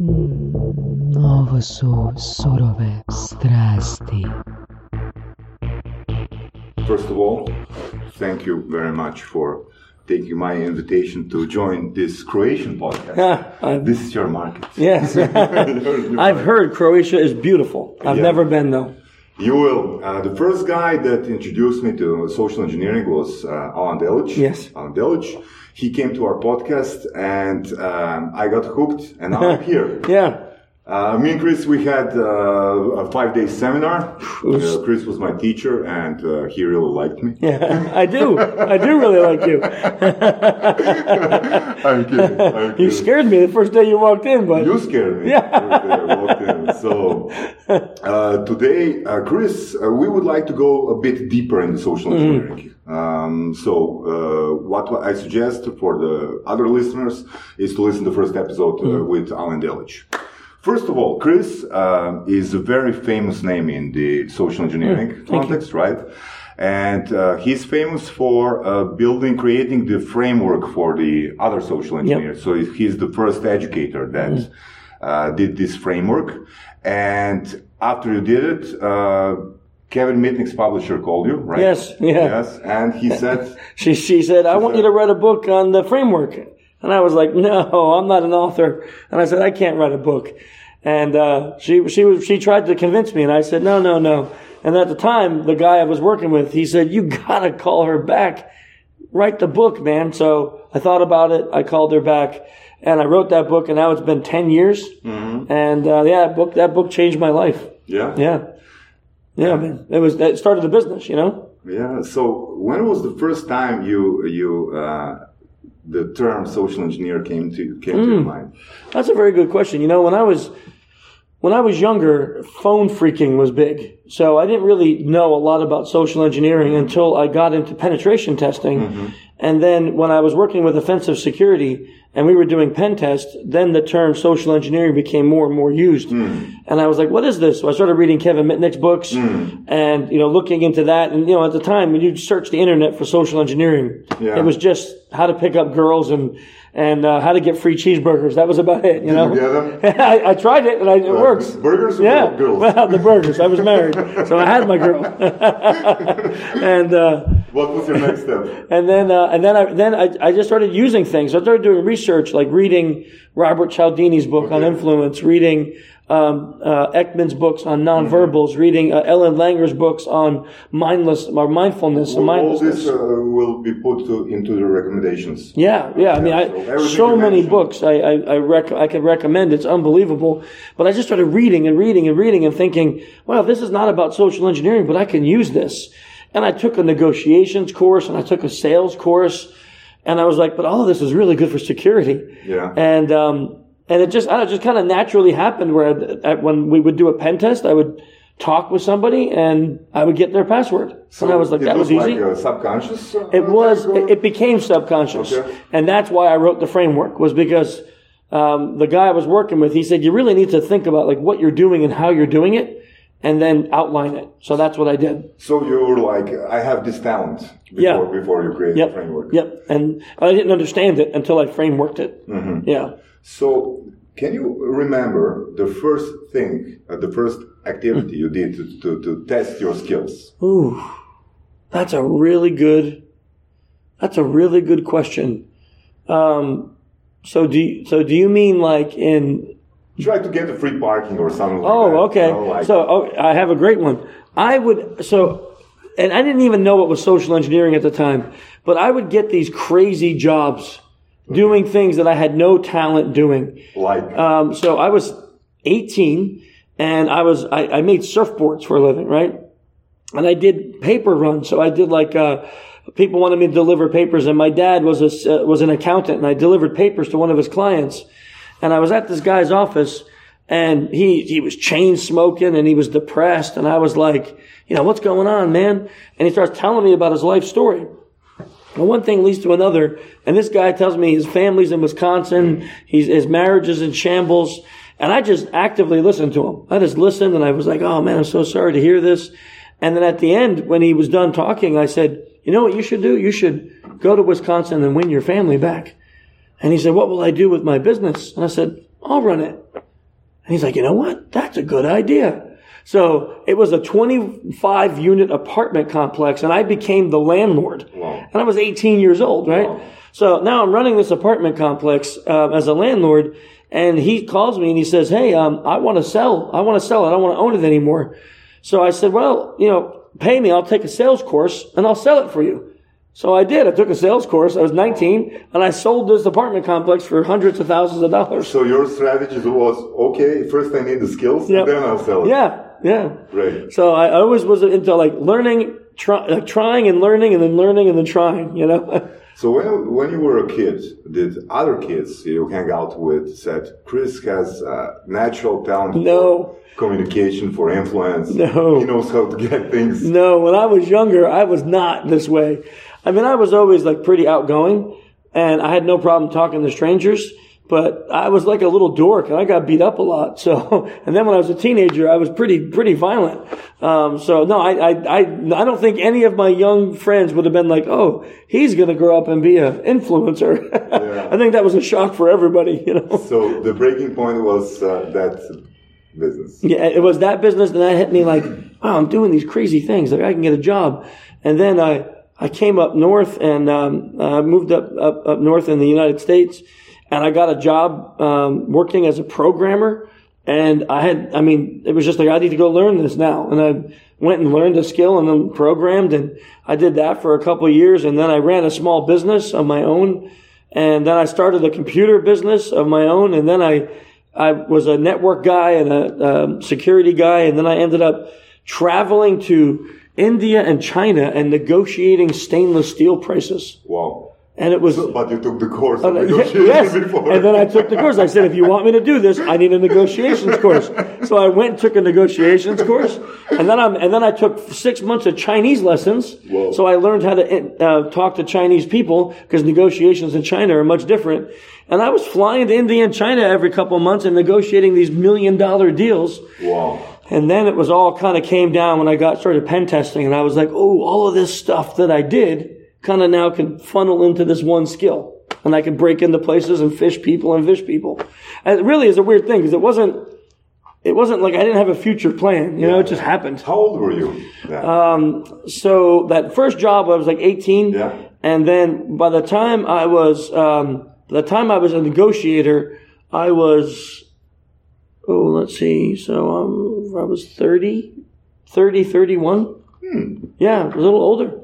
Ovo su surove strasti. First of all, thank you very much for taking my invitation to join this Croatian podcast. Yeah, this is your market. Yes. I've heard Croatia is beautiful. I've Yeah. never been though. You will. Uh, the first guy that introduced me to social engineering was uh, Alan Delic. Yes. Alan Delic. He came to our podcast and um, I got hooked and now I'm here. Yeah. Uh, me and Chris, we had uh, a five-day seminar. Uh, Chris was my teacher, and uh, he really liked me. Yeah. I do. I do really like you. I'm kidding. I'm You scared me the first day you walked in, but You scared me. Yeah. First day I walked in. So uh, today, uh, Chris, uh, we would like to go a bit deeper in the social Mm-hmm. Um, so uh, what I suggest for the other listeners is to listen to the first episode uh, Mm-hmm. with Alan Delich. First of all, Chris uh, is a very famous name in the social engineering context, right? And uh, he's famous for uh, building, creating the framework for the other social engineers. So he's the first educator that uh, did this framework. And after you did it, uh, Kevin Mitnick's publisher called you, right? Yes, yeah. Yes, and he said, she she said, "I want you to write a book on the framework." And I was like, "No, I'm not an author." And I said, "I can't write a book." And uh, she she was she tried to convince me, and I said, "No, no, no." And at the time, the guy I was working with, he said, "You gotta call her back, write the book, man." So I thought about it. I called her back, and I wrote that book. And now it's been ten years, and uh, yeah, that book that book changed my life. yeah, Yeah, yeah, man. It was it started the business, you know. Yeah. So when was the first time you you uh, the term social engineer came to came to Hmm. your mind? That's a very good question. You know, when I was when I was younger, phone phreaking was big. So I didn't really know a lot about social engineering until I got into penetration testing. And then when I was working with offensive security and we were doing pen tests, then the term social engineering became more and more used. And I was like, what is this? So I started reading Kevin Mitnick's books and, you know, looking into that. And, you know, at the time when you search the internet for social engineering, Yeah. it was just how to pick up girls and, and uh, how to get free cheeseburgers. That was about it, you know? you get them? I, I tried it and I, it works. burgers or Yeah, girls? well, the burgers. I was married, so I had my girl. and uh, What was your next step? and then uh, and then I then I, I just started using things. I started doing research, like reading Robert Cialdini's book on influence, reading um, uh, Ekman's books on nonverbals, reading uh, Ellen Langer's books on mindless or mindfulness and All this uh, will be put to, into the recommendations. Yeah, yeah. I mean, so I, everything so many books I I I, rec- I could recommend. It's unbelievable. But I just started reading and reading and reading and thinking, well, this is not about social engineering, but I can use this. And I took a negotiations course and I took a sales course, and I was like, but all of this is really good for security. Yeah. And um and it just I don't know, just kind of naturally happened where when we would do a pen test, I would talk with somebody and I would get their password. and I was like, that was, easy. like subconscious. Uh, It was. It, it became subconscious, Okay. and that's why I wrote the framework. Was because um, the guy I was working with, he said you really need to think about like what you're doing and how you're doing it, and then outline it. So that's what I did. so you were like, I have this talent before, Yeah. before you create Yep. the framework. Yep. And I didn't understand it until I frameworked it. Mm-hmm. Yeah. So, can you remember the first thing, uh, the first activity you did to, to, to test your skills? Ooh, that's a really good. That's a really good question. Um, so do you, so do you mean like in Try to get the free parking or something like that. Oh, okay. you know, like- so oh, I have a great one. I would so, and I didn't even know what was social engineering at the time, but I would get these crazy jobs doing things that I had no talent doing. like, Um, so I was 18 and I was, I, I made surfboards for a living, right? And I did paper runs. So I did like, uh, people wanted me to deliver papers and my dad was a, uh, was an accountant and I delivered papers to one of his clients. And I was at this guy's office and he, he was chain smoking and he was depressed. And I was like, you know, what's going on, man? And he starts telling me about his life story. Well, one thing leads to another, and this guy tells me his family's in Wisconsin, he's, his marriage is in shambles, and I just actively listened to him. I just listened, and I was like, "Oh man, I'm so sorry to hear this." And then at the end, when he was done talking, I said, "You know what you should do? You should go to Wisconsin and win your family back." And he said, "What will I do with my business?" And I said, "I'll run it." And he's like, you know what? That's a good idea. So it was a 25 unit apartment complex and I became the landlord. Wow. And I was 18 years old, right? Wow. So now I'm running this apartment complex uh, as a landlord and he calls me and he says, Hey, um, I want to sell. I want to sell it. I don't want to own it anymore. So I said, well, you know, pay me. I'll take a sales course and I'll sell it for you. So I did. I took a sales course. I was 19 and I sold this apartment complex for hundreds of thousands of dollars. So your strategy was okay. First, I need the skills, Yep. then I'll sell it. Yeah. Yeah. Great. So I always was into like learning, try, like trying and learning and then learning and then trying, you know? So when when you were a kid, did other kids you hang out with said Chris has uh, natural talent No. for communication for influence? No. he knows how to get things. No, when I was younger, I was not this way. I mean, I was always like pretty outgoing and I had no problem talking to strangers, but I was like a little dork and I got beat up a lot. So, and then when I was a teenager, I was pretty, pretty violent. Um, so no, I, I, I, I don't think any of my young friends would have been like, oh, he's going to grow up and be an influencer. I think that was a shock for everybody, you know. So the breaking point was uh, that business. Yeah, it was that business and that hit me like, wow, I'm doing these crazy things. Like I can get a job. And then I, I came up north and, um, I moved up, up, up north in the United States and I got a job, um, working as a programmer. And I had, I mean, it was just like, I need to go learn this now. And I went and learned a skill and then programmed and I did that for a couple of years. And then I ran a small business of my own. And then I started a computer business of my own. And then I, I was a network guy and a um, security guy, and then I ended up traveling to India and China and negotiating stainless steel prices. Wow. And it was But you took the course uh, yes. before. And then I took the course. I said, if you want me to do this, I need a negotiations course. So I went and took a negotiations course, and then I'm and then I took six months of Chinese lessons. Whoa. So I learned how to uh, talk to Chinese people because negotiations in China are much different. And I was flying to India and China every couple of months and negotiating these million dollar deals. wow. And then it was all kind of came down when I got started pen testing, and I was like, oh, all of this stuff that I did kind of now can funnel into this one skill, and I can break into places and phish people and phish people. And it really is a weird thing because it wasn't. It wasn't like I didn't have a future plan, you know. It just happened. How old were you? then? Um, So that first job, I was like 18, Yeah. and then by the time I was, um, by the time I was a negotiator, I was, oh, let's see, so um, I was 30, 30, 31. Yeah, I was a little older.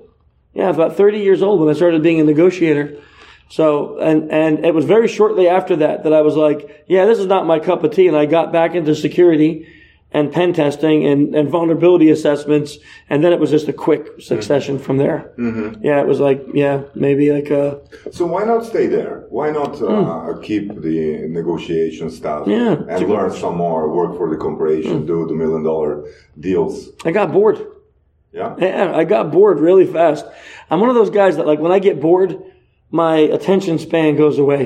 Yeah, about 30 years old when I started being a negotiator. So, and, and it was very shortly after that that I was like, yeah, this is not my cup of tea. And I got back into security and pen testing and, and vulnerability assessments. And then it was just a quick succession from there. Mm-hmm. Yeah, it was like, yeah, maybe like a, So why not stay there? Why not uh, keep the negotiation stuff. Yeah, and good learn some more, work for the corporation, Hmm. do the million dollar deals? I got bored. Yeah. Yeah, I got bored really fast. I'm one of those guys that like when I get bored, my attention span goes away.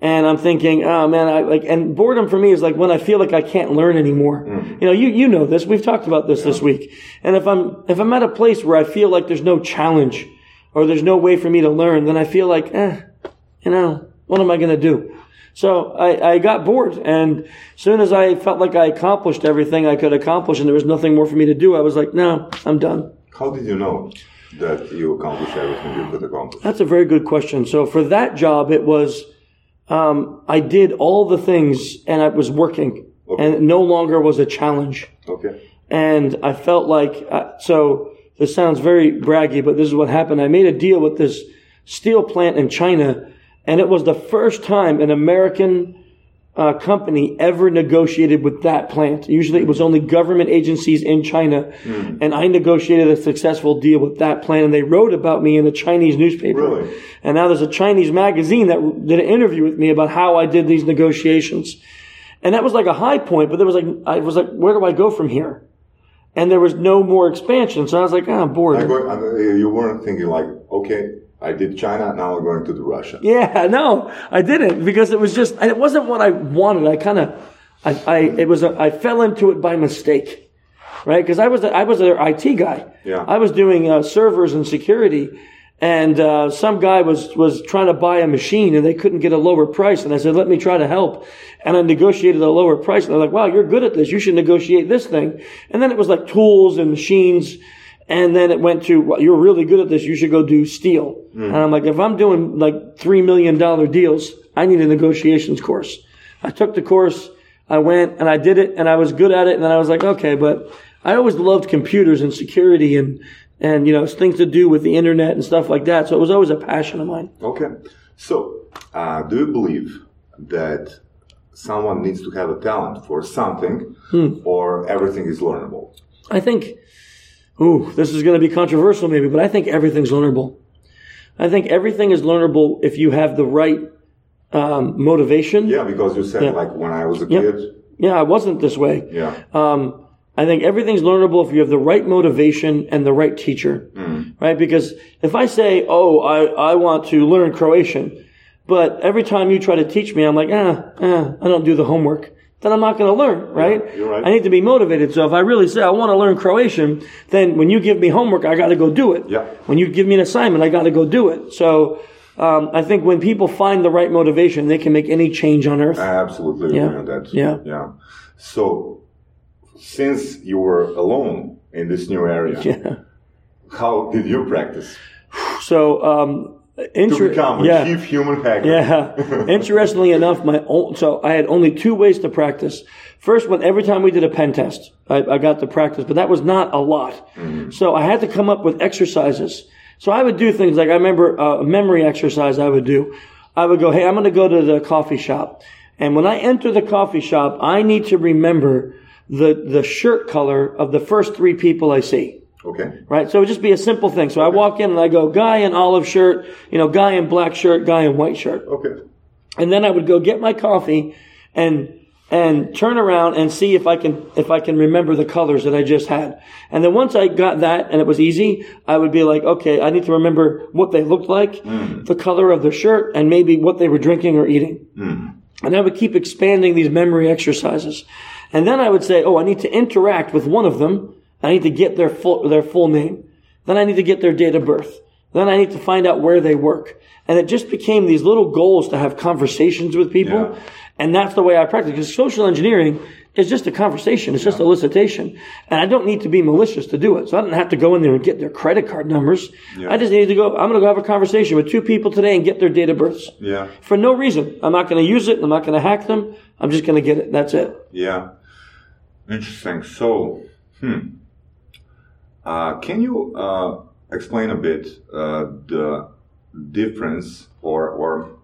And I'm thinking, oh man, I like, and boredom for me is like when I feel like I can't learn anymore. You know, you, you know this. We've talked about this this week. And if I'm, if I'm at a place where I feel like there's no challenge or there's no way for me to learn, then I feel like, eh, you know, what am I going to do? So I, I got bored and as soon as I felt like I accomplished everything I could accomplish and there was nothing more for me to do, I was like, no, I'm done. How did you know that you accomplished everything you could accomplish? That's a very good question. So for that job, it was, um, I did all the things and I was working Okay. and it no longer was a challenge. Okay. And I felt like, uh, so this sounds very braggy, but this is what happened. I made a deal with this steel plant in China and it was the first time an American uh, company ever negotiated with that plant. Usually it was only government agencies in China. And I negotiated a successful deal with that plant and they wrote about me in a Chinese newspaper. Really? And now there's a Chinese magazine that did an interview with me about how I did these negotiations. And that was like a high point, but there was like, I was like, where do I go from here? And there was no more expansion. So I was like, ah, I'm bored. You weren't thinking like, okay, I did China, now I'm going to do Russia. Yeah, no, I didn't because it was just, it wasn't what I wanted. I kind of, I, I, it was, a, I fell into it by mistake, right? Because I was, I was their IT guy. Yeah. I was doing uh, servers and security, and uh, some guy was was trying to buy a machine and they couldn't get a lower price and i said let me try to help and i negotiated a lower price and they're like wow you're good at this you should negotiate this thing and then it was like tools and machines and then it went to well, you're really good at this you should go do steel and i'm like if i'm doing like three million dollar deals i need a negotiations course i took the course i went and i did it and i was good at it and then i was like okay but i always loved computers and security and and you know things to do with the internet and stuff like that. So it was always a passion of mine. Okay. So, uh, do you believe that someone needs to have a talent for something, or everything is learnable? I think, ooh, this is going to be controversial maybe, but I think everything's learnable. I think everything is learnable if you have the right um, motivation. Yeah, because you said Yeah. like when I was a kid. Yeah, I wasn't this way. Yeah. Um, I think everything's learnable if you have the right motivation and the right teacher, right? Because if I say, "Oh, I, I want to learn Croatian," but every time you try to teach me, I'm like, "Ah, ah, I don't do the homework," then I'm not going to learn, right? you're right. I need to be motivated. So if I really say I want to learn Croatian, then when you give me homework, I got to go do it. Yeah. When you give me an assignment, I got to go do it. So. Um, I think when people find the right motivation, they can make any change on earth. I absolutely agree Yeah. on that. Yeah. Yeah. So, since you were alone in this new area, Yeah. how did you practice So, um, inter- yeah. chief human hacker? Yeah. Interestingly enough, my own, so I had only two ways to practice. First, when every time we did a pen test, I, I got to practice, but that was not a lot. So I had to come up with exercises. So I would do things like I remember uh, a memory exercise I would do. I would go, hey, I'm going to go to the coffee shop. And when I enter the coffee shop, I need to remember the, the shirt color of the first three people I see Okay. right? So it would just be a simple thing. So I walk in and I go, guy in olive shirt, you know, guy in black shirt, guy in white shirt. Okay. And then I would go get my coffee and, and turn around and see if I can, if I can remember the colors that I just had. And then once I got that and it was easy, I would be like, okay, I need to remember what they looked like, hmm. the color of their shirt, and maybe what they were drinking or eating. Hmm. And I would keep expanding these memory exercises. And then I would say, oh, I need to interact with one of them. I need to get their full, their full name. Then I need to get their date of birth. Then I need to find out where they work. And it just became these little goals to have conversations with people. Yeah. And that's the way I practice. Because social engineering is just a conversation. It's just elicitation. And I don't need to be malicious to do it. So I don't have to go in there and get their credit card numbers. I just need to go, I'm going to go have a conversation with two people today and get their date of births Yeah. for no reason. I'm not going to use it. I'm not going to hack them. I'm just going to get it. That's it. Yeah. Interesting. So, hmm. Uh, can you uh, explain a bit uh, the difference or, or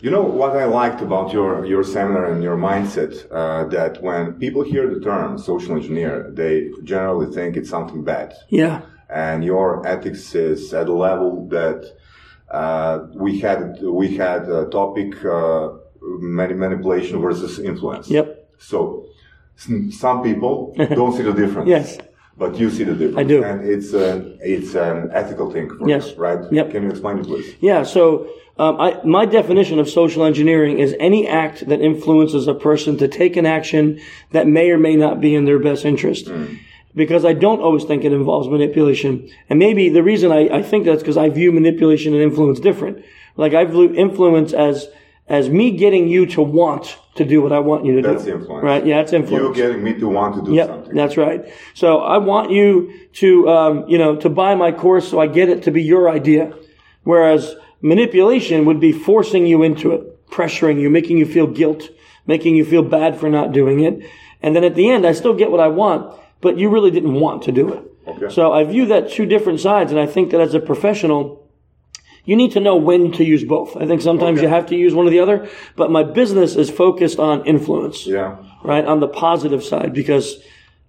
you know what I liked about your, your seminar and your mindset uh, that when people hear the term social engineer, they generally think it's something bad. Yeah. and your ethics is at a level that uh, we had we had a topic uh, manipulation versus influence. Yep. So some people don't see the difference. Yes. But you see the difference. I do. And it's an it's an ethical thing for Yes. you, right? Yep. Can you explain it, please? Yeah. So, um, I, my definition of social engineering is any act that influences a person to take an action that may or may not be in their best interest. Because I don't always think it involves manipulation. And maybe the reason I, I think that's because I view manipulation and influence different. Like I view influence as, as me getting you to want to do what I want you to That's do. influence. Right? Yeah, that's influence. You getting me to want to do Yep, something. that's right. So I want you to, um, you know, to buy my course so I get it to be your idea. Whereas manipulation would be forcing you into it, pressuring you, making you feel guilt, making you feel bad for not doing it. And then at the end, I still get what I want, but you really didn't want to do it. Okay. So I view that two different sides. And I think that as a professional, you need to know when to use both. I think sometimes Okay. you have to use one or the other, but my business is focused on influence yeah. right on the positive side because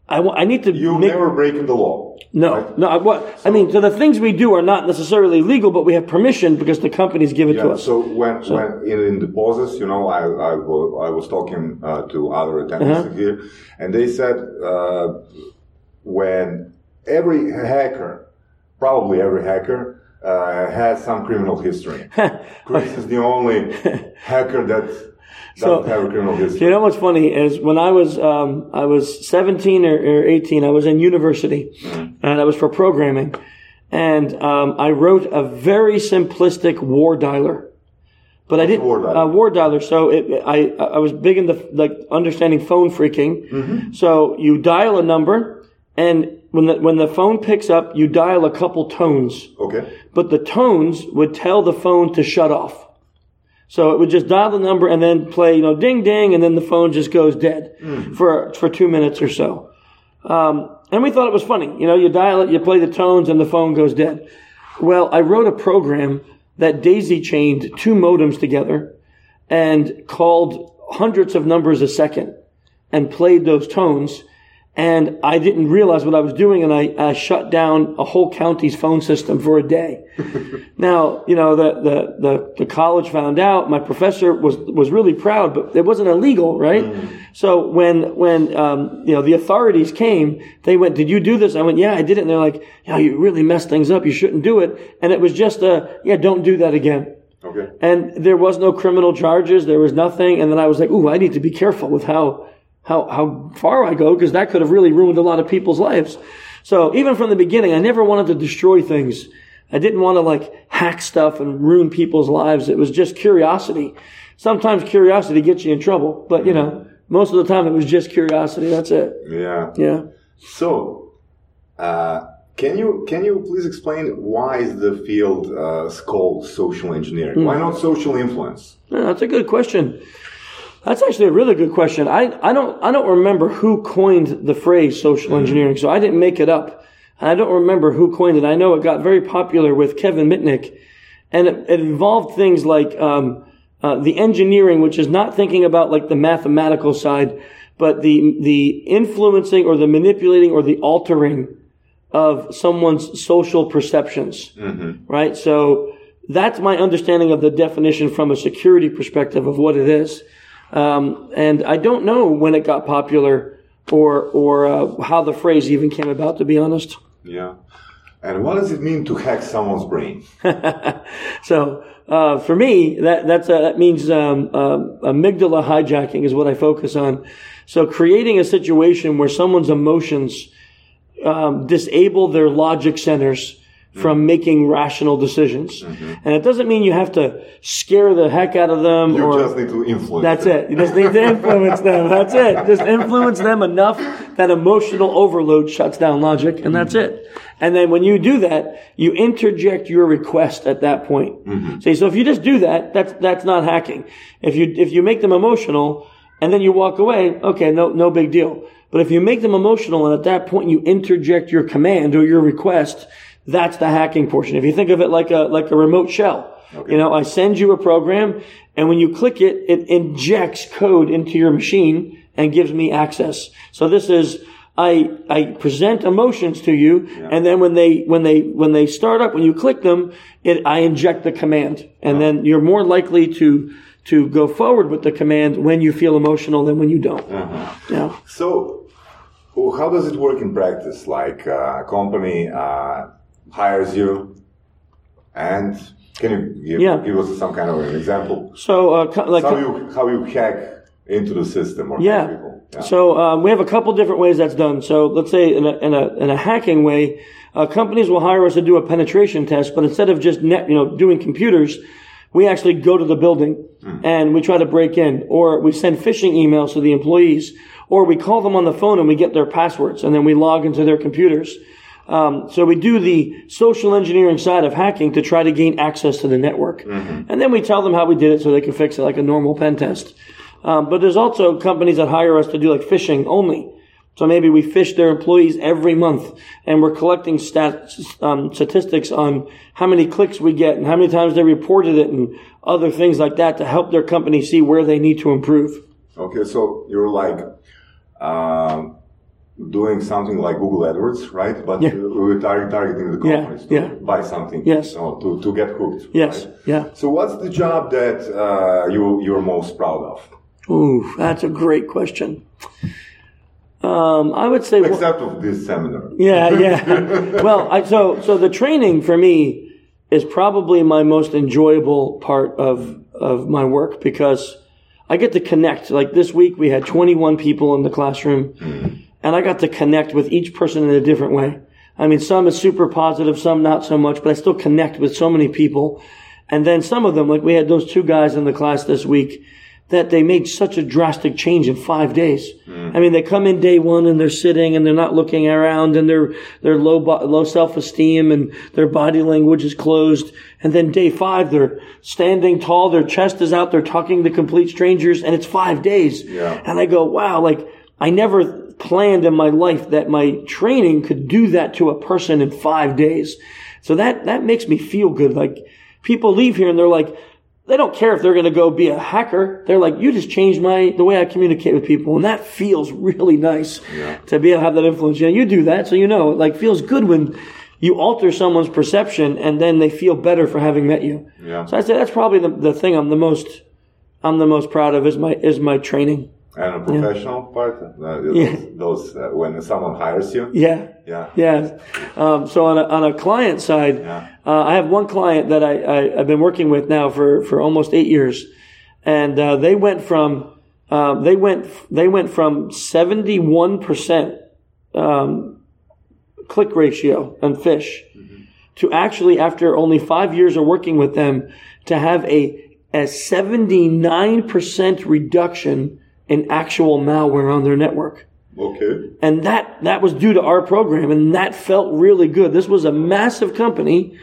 I, wa- I need to You make, never breaking the law. no right? no I, what I mean so the things we do are not necessarily legal but we have permission because the companies give it to us so when, when in, in the pauses, you know, I, I, I was talking uh, to other attendees Uh-huh. here, and they said uh, when every hacker, probably every hacker, uh, has some criminal history. Chris is the only hacker that doesn't So- have a criminal history. you know what's funny is when I was um, I was 17 or, or 18 I was in university and I was for programming and um, I wrote a very simplistic war dialer. But I didn't war dialer? uh, war dialer. So it, I I was big into like understanding phone phreaking. Mm-hmm. So you dial a number, and when the when the phone picks up, you dial a couple tones Okay. but the tones would tell the phone to shut off. So it would just dial the number and then play, you know, ding ding, and then the phone just goes dead for for two minutes or so. Um, and we thought it was funny, you know, you dial it, you play the tones, and the phone goes dead. Well, I wrote a program that daisy chained two modems together and called hundreds of numbers a second and played those tones. And I didn't realize what I was doing, and I, I shut down a whole county's phone system for a day. now, you know, the, the, the, the college found out. My professor was was really proud, but it wasn't illegal, right? So when when um, you know the authorities came, they went, "Did you do this?" I went, "Yeah, I did it." And they're like, "Yeah, you really messed things up. You shouldn't do it." And it was just a, "Yeah, don't do that again." Okay. and there was no criminal charges. There was nothing. And then I was like, "Ooh, I need to be careful with how how how far I go because that could have really ruined a lot of people's lives." So even from the beginning, I never wanted to destroy things. I didn't want to like hack stuff and ruin people's lives. It was just curiosity. Sometimes curiosity gets you in trouble, but you know, most of the time it was just curiosity. That's it. Yeah. Yeah. So, uh, can you can you please explain why is the field uh, called social engineering? Why not social influence? Yeah, that's a good question. That's actually a really good question. I, I don't I don't remember who coined the phrase social engineering, so I didn't make it up. And I don't remember who coined it. I know it got very popular with Kevin Mitnick, and it, it involved things like um, uh, the engineering, which is not thinking about like the mathematical side, but the the influencing or the manipulating or the altering of someone's social perceptions, right? So that's my understanding of the definition from a security perspective of what it is. Um, and I don't know when it got popular or or uh, how the phrase even came about. To be honest, Yeah. And what does it mean to hack someone's brain? so uh, for me, that that's uh, that means um, um, amygdala hijacking is what I focus on. So creating a situation where someone's emotions um, disable their logic centers from mm-hmm. making rational decisions, mm-hmm. and it doesn't mean you have to scare the heck out of them You or just need to influence. That's them. it. You just need to influence them. That's it. Just influence them enough that emotional overload shuts down logic, and that's it. Mm-hmm. And then when you do that, you interject your request at that point. See, so if you just do that, that's that's not hacking. If you if you make them emotional and then you walk away, okay, no no big deal. But if you make them emotional and at that point you interject your command or your request, that's the hacking portion. If you think of it like a like a remote shell. You know, I send you a program and when you click it, it injects code into your machine and gives me access. So this is, I, I present emotions to you and then when they, when they, when they start up, when you click them, it, I inject the command and then you're more likely to, to go forward with the command when you feel emotional than when you don't. Yeah. So, how does it work in practice? Like uh, a company uh, hires you, and can you give, Yeah. give us some kind of an example? So, uh, like, How you how you hack into the system or Yeah. people? Yeah. So um, we have a couple different ways that's done. So let's say in a in a, in a hacking way, uh, companies will hire us to do a penetration test, but instead of just net, you know, doing computers, we actually go to the building and we try to break in, or we send phishing emails to the employees, or we call them on the phone and we get their passwords, and then we log into their computers. Um, so we do the social engineering side of hacking to try to gain access to the network, and then we tell them how we did it so they can fix it like a normal pen test. Um, but there's also companies that hire us to do like phishing only. So maybe we phish their employees every month, and we're collecting stat, um, statistics on how many clicks we get and how many times they reported it, and other things like that to help their company see where they need to improve. Okay, so you're like um, doing something like Google AdWords, right? But Yeah. we're tar- targeting the Yeah, companies to yeah. buy something, Yes. you know, to, to get hooked. Yes, right? yeah. So what's the job that uh, you you're most proud of? Ooh, that's a great question. Um, I would say. Except of this seminar. Yeah, yeah. well, I, so so the training for me is probably my most enjoyable part of of my work because I get to connect. Like this week, we had 21 people in the classroom, and I got to connect with each person in a different way. I mean, some is super positive, some not so much, but I still connect with so many people. And then some of them, like we had those two guys in the class this week that they made such a drastic change in five days. Mm. I mean, they come in day one and they're sitting and they're not looking around and they're, they're low, low self-esteem and their body language is closed. And then day five, they're standing tall, their chest is out, they're talking to complete strangers and it's five days. Yeah. And I go, wow, like I never planned in my life that my training could do that to a person in five days. So that, that makes me feel good. Like people leave here and they're like, they don't care if they're going to go be a hacker. They're like, you just changed my, the way I communicate with people. And that feels really nice to be able to have that influence. Yeah, you do that. So you know, it like feels good when you alter someone's perception and then they feel better for having met you. Yeah. So I say that's probably the, the thing I'm the most, I'm the most proud of is my, is my training. And a professional part, uh, Yeah. those, those uh, when someone hires you. Yeah. Yeah. Yeah. Um, so on a, on a client side, Yeah. uh, I have one client that I, I, I've been working with now for, for almost eight years. And, uh, they went from, uh, they went, they went from 71%, um, click ratio on phish to actually after only five years of working with them to have a, a 79% reduction in actual malware on their network. Okay. And that, that was due to our program and that felt really good. This was a massive company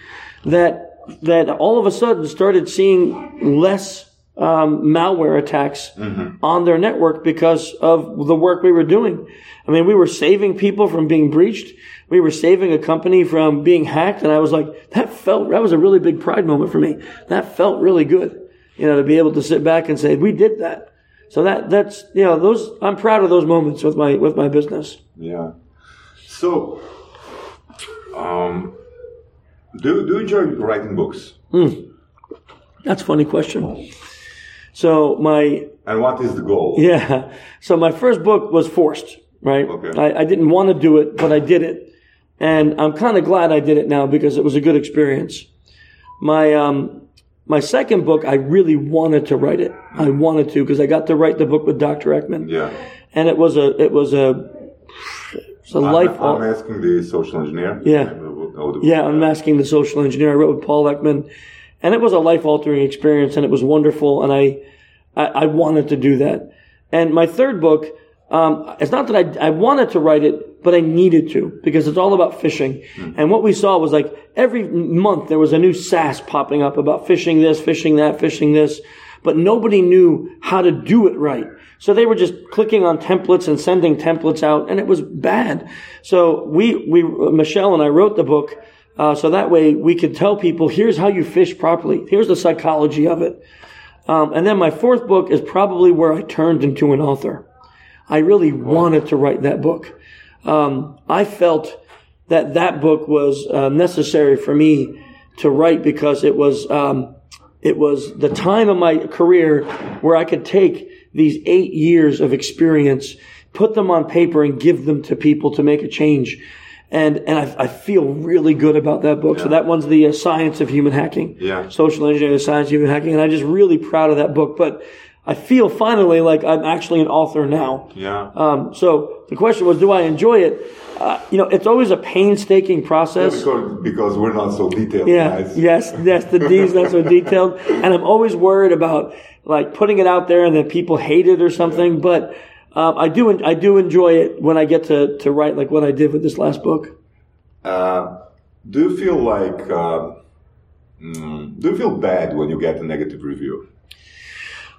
that, that all of a sudden started seeing less um, malware attacks on their network because of the work we were doing. I mean, we were saving people from being breached. We were saving a company from being hacked. And I was like, that felt, that was a really big pride moment for me. That felt really good, you know, to be able to sit back and say, we did that. So that, that's, you know, those, I'm proud of those moments with my, with my business. Yeah. So, um, do do you enjoy writing books? That's a funny question. So my, And what is the goal? yeah. So my first book was forced, right? Okay. I, I didn't want to do it, but I did it. And I'm kind of glad I did it now because it was a good experience. My, um, my second book, I really wanted to write it. I wanted to because I got to write the book with Dr. Ekman. Yeah. And it was a, it was a, it's a life. I'm, I'm asking the social engineer. Yeah. Yeah, I'm asking the social engineer. I wrote with Paul Ekman, and it was a life altering experience, and it was wonderful. And I, I, I wanted to do that. And my third book, um, it's not that I, I wanted to write it, but I needed to because it's all about phishing. And what we saw was like every month there was a new SaaS popping up about phishing this, phishing that, phishing this, but nobody knew how to do it right. So they were just clicking on templates and sending templates out, and it was bad. So we, we, Michelle and I wrote the book, uh, so that way we could tell people, here's how you phish properly. Here's the psychology of it. Um, and then my fourth book is probably where I turned into an author. I really wanted to write that book. Um, I felt that that book was uh, necessary for me to write because it was um, it was the time of my career where I could take these eight years of experience, put them on paper, and give them to people to make a change. And and I, I feel really good about that book. So that one's the uh, science of human hacking, Yeah. social engineering, the science of human hacking, and I'm just really proud of that book. But I feel finally like I'm actually an author now. Yeah. Um, so the question was, do I enjoy it? Uh, you know, it's always a painstaking process. because, because we're not so detailed, Yeah. guys. Yes. Yes. The D's not so detailed, and I'm always worried about like putting it out there and then people hate it or something. But um, I do. I do enjoy it when I get to to write like what I did with this last book. Uh, do you feel like, uh, mm, do you feel bad when you get a negative review?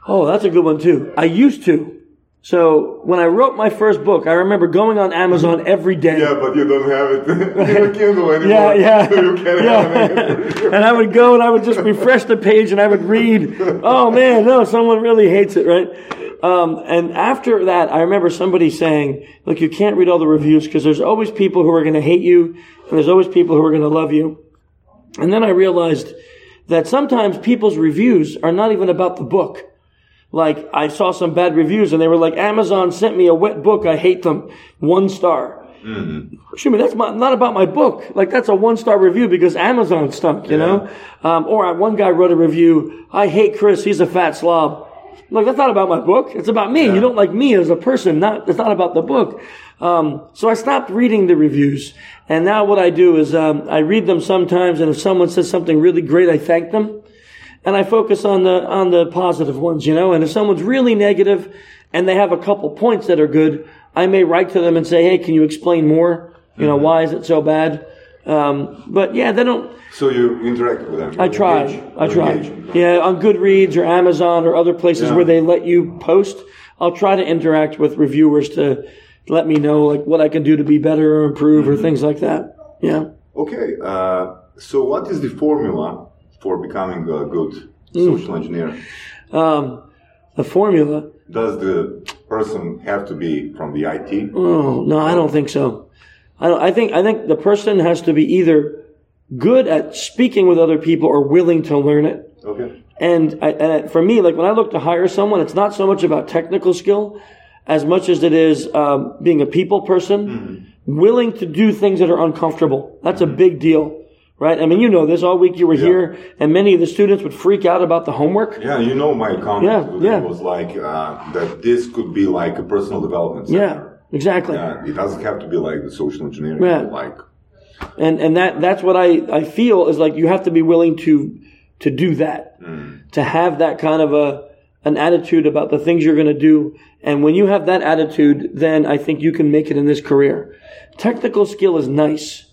Oh, that's a good one too. I used to. So when I wrote my first book, I remember going on Amazon every day. Yeah, but you don't have it in your Kindle anymore. Yeah, yeah. So you can have a yeah. and I would go and I would just refresh the page and I would read, oh man, no, someone really hates it, right? Um, and after that, I remember somebody saying, look, you can't read all the reviews because there's always people who are going to hate you and there's always people who are going to love you. And then I realized that sometimes people's reviews are not even about the book. Like I saw some bad reviews and they were like, Amazon sent me a wet book. I hate them. One star. Excuse me, that's my, not about my book. Like that's a one star review because Amazon stunk, you know? Um, or I- one guy wrote a review, I hate Chris. He's a fat slob. Like that's not about my book. It's about me. You don't like me as a person. Not it's not about the book. Um, so I stopped reading the reviews, and now what I do is um, I read them sometimes, and if someone says something really great, I thank them, and I focus on the on the positive ones. You know, and if someone's really negative, and they have a couple points that are good, I may write to them and say, "Hey, can you explain more? You know, why is it so bad?" Um, but yeah, they don't. So you interact with them. I try. I try. Yeah, on Goodreads or Amazon or other places Yeah. where they let you post, I'll try to interact with reviewers to let me know like what I can do to be better or improve Mm-hmm. or things like that. Yeah. Okay. Uh, so what is the formula for becoming a good Mm. social engineer? Um, the formula. Does the person have to be from the IT? Oh no, I don't think so. I don't, I think I think the person has to be either good at speaking with other people or willing to learn it. Okay. And, I, and for me, like when I look to hire someone, it's not so much about technical skill as much as it is um, being a people person, willing to do things that are uncomfortable. That's a big deal, right? I mean, you know this. All week you were here, and many of the students would freak out about the homework. Yeah, you know my comment Yeah, yeah. was like uh, that this could be like a personal development Yeah, exactly. Yeah, it doesn't have to be like the social engineering. Yeah. Like, and and that that's what I I feel is like you have to be willing to to do that, to have that kind of a an attitude about the things you're going to do. And when you have that attitude, then I think you can make it in this career. Technical skill is nice,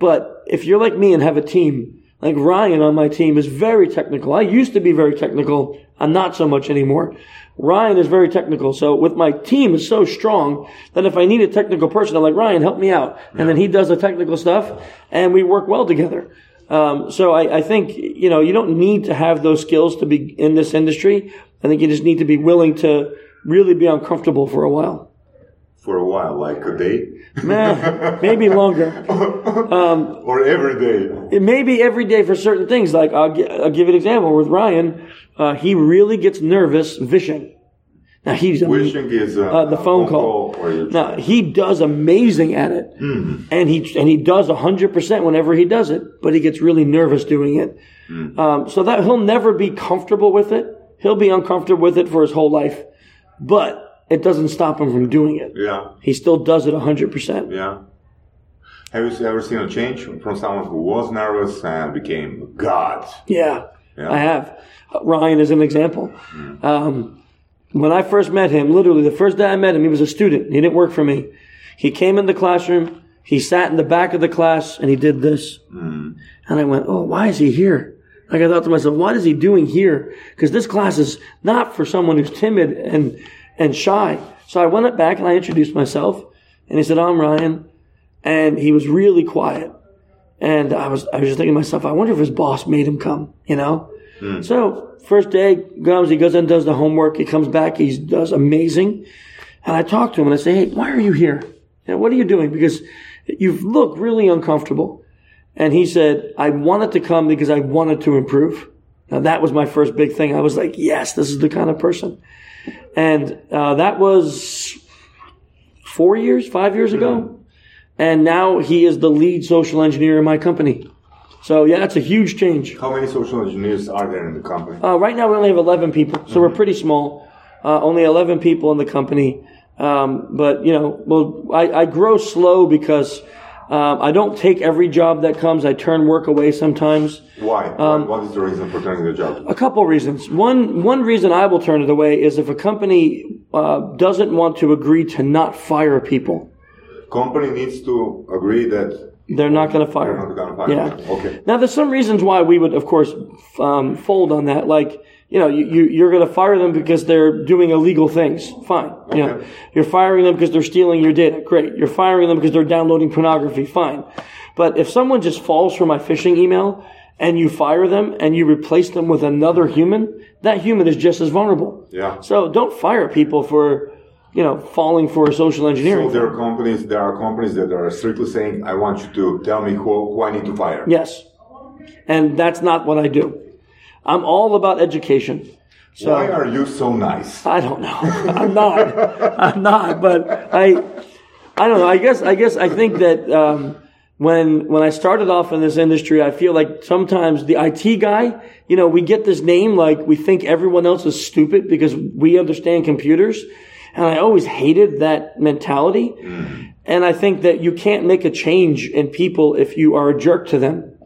but if you're like me and have a team, like Ryan on my team is very technical. I used to be very technical. I'm not so much anymore. Ryan is very technical. So with my team is so strong that if I need a technical person, I'm like, Ryan, help me out. And then he does the technical stuff and we work well together. Um, so I, I think, you know, you don't need to have those skills to be in this industry. I think you just need to be willing to really be uncomfortable for a while. For a while, like a day Nah, maybe longer. or every day. It may be every day for certain things. Like I'll, gi- I'll give you an example with Ryan. Uh, he really gets nervous vishing. Now he's Vishing is uh, the phone call. or you Now he does amazing at it, and he and he does hundred percent whenever he does it. But he gets really nervous doing it, um, so that he'll never be comfortable with it. He'll be uncomfortable with it for his whole life, but it doesn't stop him from doing it. yeah, He still does it hundred percent. yeah. Have you ever seen a change from someone who was nervous and became God? Yeah, Yeah. I have. Ryan is an example. Um, when I first met him, literally the first day I met him, he was a student. He didn't work for me. He came in the classroom. He sat in the back of the class and he did this. And I went, "Oh, why is he here?" Like I thought to myself, "What is he doing here?" Because this class is not for someone who's timid and and shy. So I went up back and I introduced myself, and he said, "I'm Ryan," and he was really quiet. And I was, I was just thinking to myself, I wonder if his boss made him come, you know? Hmm. So first day comes, he goes and does the homework. He comes back, he does amazing. And I talk to him and I say, Hey, why are you here? You know, what are you doing? Because you look really uncomfortable. And he said, I wanted to come because I wanted to improve. Now that was my first big thing. I was like, yes, this is the kind of person. And uh, that was four years, five years ago. And now he is the lead social engineer in my company. So yeah, that's a huge change. How many social engineers are there in the company? Uh, right now we only have 11 people, so we're pretty small. Uh, only 11 people in the company. Um, but you know, well, I, I grow slow because um, I don't take every job that comes. I turn work away sometimes. Why? Um, what is the reason for turning the job? A couple reasons. One one reason I will turn it away is if a company uh, doesn't want to agree to not fire people. Company needs to agree that They're not going to fire. they're not going to fire. Yeah. Okay. Now, there's some reasons why we would, of course, f- um, fold on that. Like, you know, you, you, you're going to fire them because they're doing illegal things. Fine. You know, you're firing them because they're stealing your data. Great. You're firing them because they're downloading pornography. Fine. But if someone just falls for my phishing email and you fire them and you replace them with another human, that human is just as vulnerable. Yeah. So don't fire people for, you know, falling for a social engineering. So there are companies. There are companies that are strictly saying, "I want you to tell me who, who I need to fire." Yes. And that's not what I do. I'm all about education. So Why are you so nice? I don't know. I'm not. I'm not. But I, I don't know. I guess. I guess. I think that um, when when I started off in this industry, I feel like sometimes the IT guy, you know, we get this name like we think everyone else is stupid because we understand computers. And I always hated that mentality. And I think that you can't make a change in people if you are a jerk to them.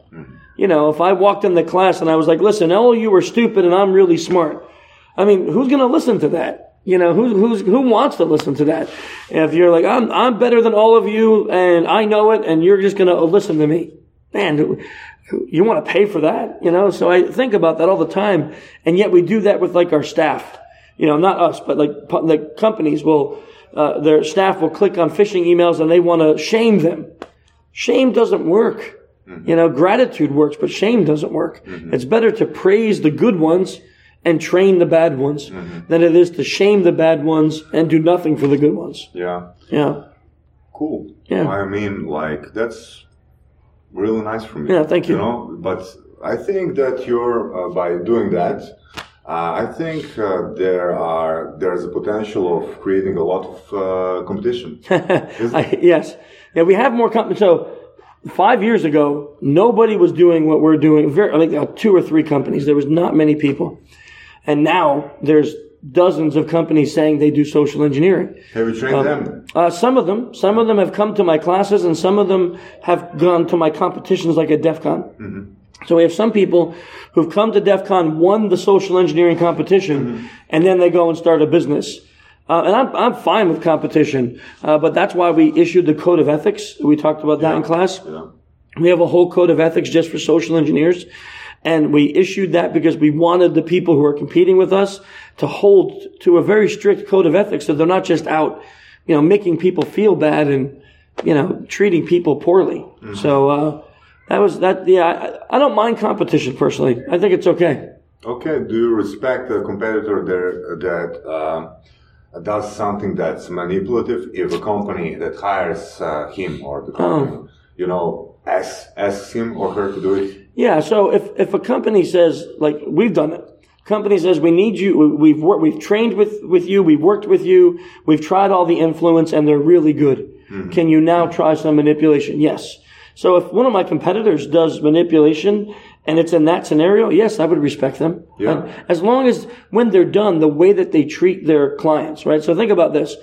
You know, if I walked in the class and I was like, listen, all you are stupid and I'm really smart. I mean, who's going to listen to that? You know, who, who's, who wants to listen to that? If you're like, I'm, I'm better than all of you and I know it and you're just going to listen to me. Man, you want to pay for that, you know? So I think about that all the time. And yet we do that with like our staff. You know, not us, but like, like companies will, uh, their staff will click on phishing emails and they want to shame them. Shame doesn't work. You know, gratitude works, but shame doesn't work. It's better to praise the good ones and train the bad ones than it is to shame the bad ones and do nothing for the good ones. Yeah. Yeah. Cool. Yeah. I mean, like that's really nice from you. Yeah, thank you. You know, but I think that you're uh, by doing that. Uh, I think uh, there are there's a potential of creating a lot of uh, competition. I, yes. Yeah, we have more companies. So five years ago, nobody was doing what we're doing. Very, I think uh, two or three companies. There was not many people. And now there's dozens of companies saying they do social engineering. Have you trained them? Uh, some of them, some of them have come to my classes, and some of them have gone to my competitions, like at DEF CON. So we have some people who've come to DEF CON, won the social engineering competition, and then they go and start a business. Uh, and I'm, I'm fine with competition, uh, but that's why we issued the code of ethics. We talked about that in class. Yeah. We have a whole code of ethics just for social engineers. And we issued that because we wanted the people who are competing with us to hold to a very strict code of ethics so they're not just out, you know, making people feel bad and, you know, treating people poorly. So, uh, that was that. Yeah, I, I don't mind competition personally. I think it's okay. Okay. Do you respect a competitor there that uh, does something that's manipulative? If a company that hires uh, him or the company, you know, asks asks him or her to do it. Yeah. So if, if a company says, like, we've done it. Company says, we need you. we- We've worked, we've trained with, with you. We've worked with you. We've tried all the influence and they're really good. Can you now try some manipulation? Yes. So if one of my competitors does manipulation and it's in that scenario, yes, I would respect them. Yeah. As long as when they're done, the way that they treat their clients, right? So think about this.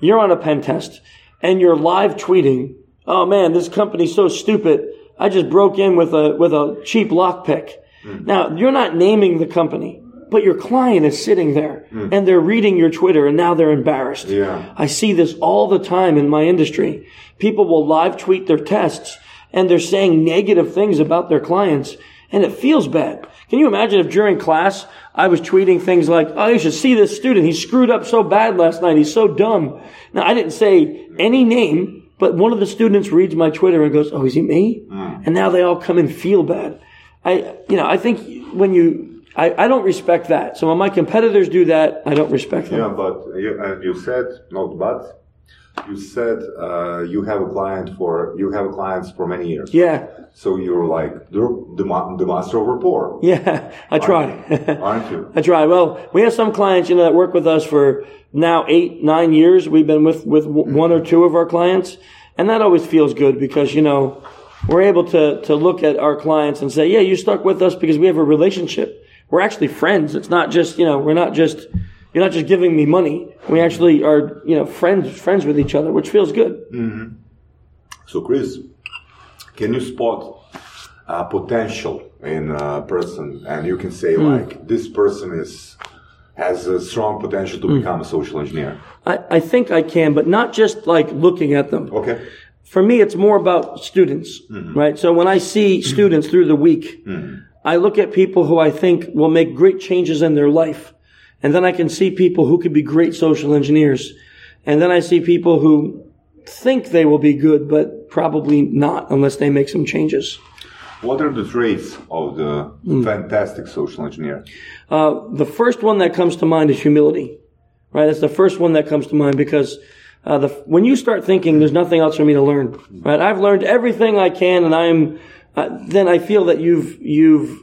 You're on a pen test and you're live tweeting. Oh man, this company's so stupid. I just broke in with a, with a cheap lockpick. Mm. Now, you're not naming the company, but your client is sitting there mm. and they're reading your Twitter and now they're embarrassed. Yeah. I see this all the time in my industry. People will live tweet their tests and they're saying negative things about their clients and it feels bad. Can you imagine if during class I was tweeting things like, oh, you should see this student. He screwed up so bad last night. He's so dumb. Now, I didn't say any name, but one of the students reads my Twitter and goes, oh, is he me? And now they all come and feel bad. I, you know, I think when you, I, I don't respect that. So when my competitors do that, I don't respect them. Yeah, but you, uh, you said not but. You said uh, you have a client for you have clients for many years. Yeah. So you're like the the, the master of rapport, Yeah. I try. aren't you? I try. Well, we have some clients, you know, that work with us for now eight, nine years. We've been with, with one or two of our clients. And that always feels good because, you know, we're able to, to look at our clients and say, yeah, you stuck with us because we have a relationship. We're actually friends. It's not just, you know, we're not just, you're not just giving me money. We actually are, you know, friends, friends with each other, which feels good. Mm-hmm. So, Chris, can you spot uh, potential in a person, and you can say hmm. like this person is has a strong potential to hmm. become a social engineer? I, I think I can, but not just like looking at them. Okay. for me, it's more about students, mm-hmm. right? So when I see mm-hmm. students through the week, I look at people who I think will make great changes in their life. And then I can see people who could be great social engineers. And then I see people who think they will be good, but probably not unless they make some changes. What are the traits of the fantastic social engineer? Uh, the first one that comes to mind is humility, right? That's the first one that comes to mind because uh, the, when you start thinking there's nothing else for me to learn, right? I've learned everything I can, and I'm uh, then I feel that you've you've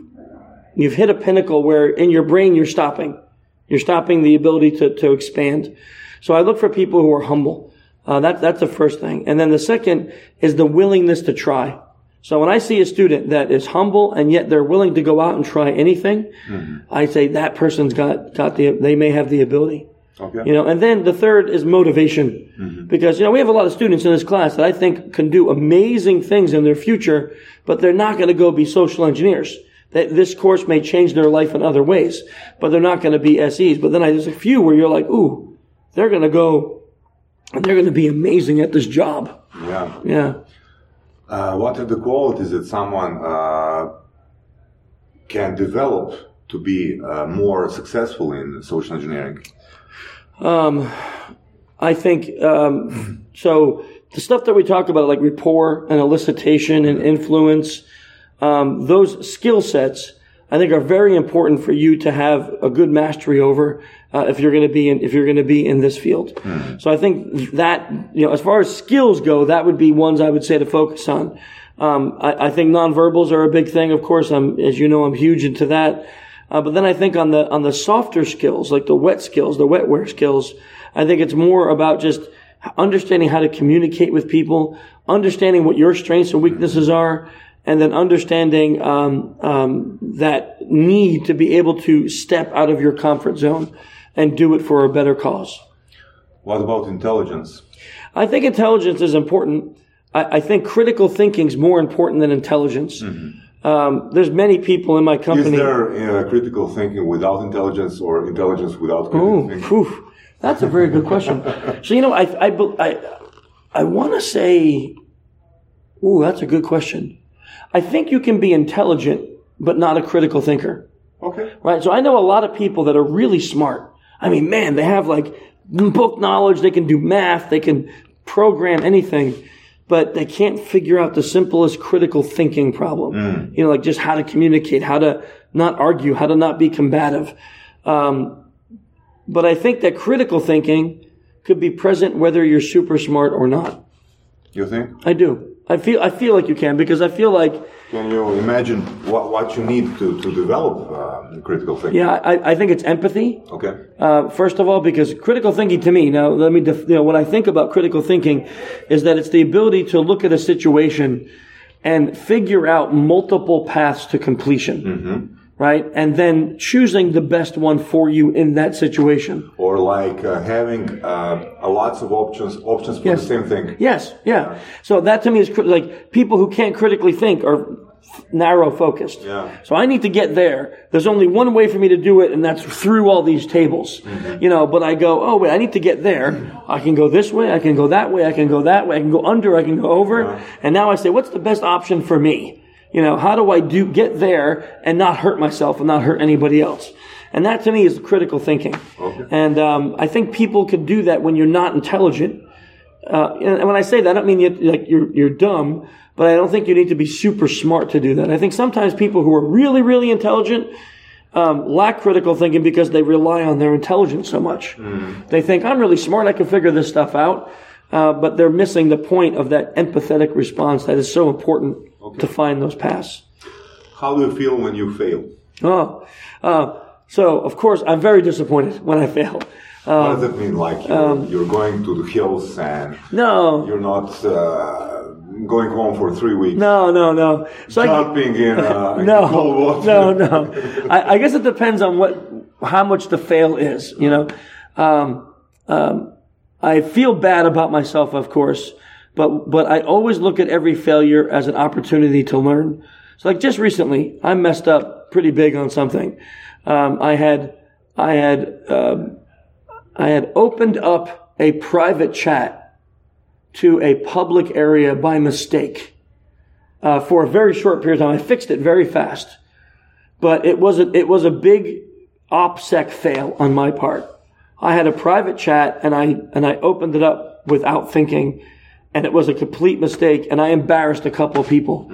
you've hit a pinnacle where in your brain you're stopping, you're stopping the ability to to expand. So I look for people who are humble. Uh, that, that's the first thing. And then the second is the willingness to try. So when I see a student that is humble and yet they're willing to go out and try anything, I say that person's got, got the, they may have the ability. Okay. You know, and then the third is motivation. Because, you know, we have a lot of students in this class that I think can do amazing things in their future, but they're not going to go be social engineers. That this course may change their life in other ways, but they're not going to be SEs. But then I, there's a few where you're like, ooh, they're going to go and they're going to be amazing at this job. Yeah. Yeah. Uh, what are the qualities that someone uh, can develop to be uh, more successful in social engineering? Um, I think um, so. The stuff that we talk about, like rapport and elicitation and influence, um, those skill sets, I think, are very important for you to have a good mastery over uh, if you're going to be in if you're going to be in this field. So I think that you know, as far as skills go, that would be ones I would say to focus on. Um, I, I think nonverbals are a big thing. Of course, I'm as you know, I'm huge into that. Uh, but then I think on the on the softer skills, like the wet skills, the wetware skills, I think it's more about just understanding how to communicate with people, understanding what your strengths and weaknesses are, and then understanding um, um, that need to be able to step out of your comfort zone and do it for a better cause. What about intelligence? I think intelligence is important. I, I think critical thinking is more important than intelligence. Um, there's many people in my company. Is there uh, critical thinking without intelligence or intelligence without critical Ooh, thinking? phew. That's a very good question. So you know, I I I, I want to say, ooh, that's a good question. I think you can be intelligent but not a critical thinker, Okay. right? So I know a lot of people that are really smart. I mean, man, they have like book knowledge. They can do math. They can program anything, but they can't figure out the simplest critical thinking problem. You know, like just how to communicate, how to not argue, how to not be combative. Um, but I think that critical thinking could be present whether you're super smart or not. You think? I do. I feel I feel like you can because I feel like Can you imagine what, what you need to, to develop uh, critical thinking? yeah I, I think it's empathy Okay. uh, first of all because critical thinking to me now let me def- you know what I think about critical thinking is that it's the ability to look at a situation and figure out multiple paths to completion right and then choosing the best one for you in that situation Or like uh, having uh, a lots of options options for Yes. the same thing. Yes, yeah. So that to me is cri- like people who can't critically think are f- narrow focused. Yeah. So I need to get there. There's only one way for me to do it, and that's through all these tables. You know, but I go, oh wait, I need to get there. I can go this way, I can go that way, I can go that way, I can go under, I can go over. And now I say, what's the best option for me? You know, how do I do get there and not hurt myself and not hurt anybody else? And that to me is critical thinking. And um, I think people could do that when you're not intelligent. Uh, and when I say that, I don't mean you, like you're you're dumb, but I don't think you need to be super smart to do that. I think sometimes people who are really really intelligent um, lack critical thinking because they rely on their intelligence so much. They think I'm really smart, I can figure this stuff out, uh, but they're missing the point of that empathetic response that is so important to find those paths. How do you feel when you fail? Oh, uh, so of course I'm very disappointed when I fail. what does that mean? Like you're, you're going to the hills and No, you're not uh, going home for three weeks. no, no, no. So I, Jumping in, uh, no, cold water. no, no. I, I guess it depends on what, how much the fail is. You know, um, um, I feel bad about myself, of course, but but I always look at every failure as an opportunity to learn. So, like just recently, I messed up pretty big on something. Um, I had I had um, I had opened up a private chat to a public area by mistake uh, for a very short period of time. I fixed it very fast, but it was a, it was a big OPSEC fail on my part. I had a private chat and I and I opened it up without thinking, and it was a complete mistake, and I embarrassed a couple of people.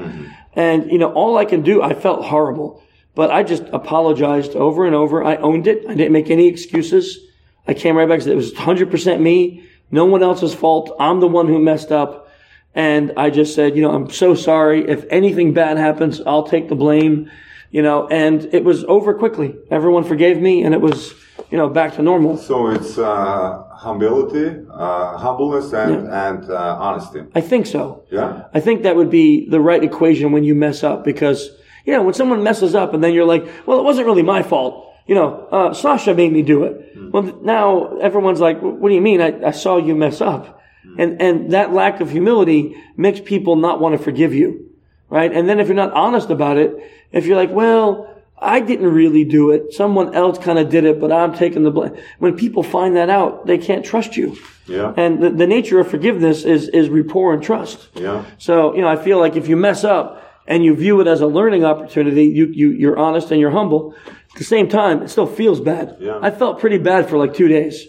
And you know, all I can do, I felt horrible, but I just apologized over and over. I owned it. I didn't make any excuses. I came right back and said it was 100% me, no one else's fault. I'm the one who messed up. And I just said, you know, I'm so sorry. If anything bad happens, I'll take the blame, you know, and it was over quickly. Everyone forgave me and it was, you know, back to normal. So it's uh, humility, uh, humbleness, and and uh, honesty. I think so. Yeah. I think that would be the right equation when you mess up because, you know, when someone messes up and then you're like, well, it wasn't really my fault. You know, uh, Sasha made me do it. Well, now everyone's like, what do you mean? I, I saw you mess up. And, and that lack of humility makes people not want to forgive you. Right. And then if you're not honest about it, if you're like, well, I didn't really do it. Someone else kind of did it, but I'm taking the blame. When people find that out, they can't trust you. Yeah. And the, the nature of forgiveness is, is rapport and trust. Yeah. So, you know, I feel like if you mess up and you view it as a learning opportunity, you, you, you're honest and you're humble. At the same time, it still feels bad. Yeah. I felt pretty bad for like two days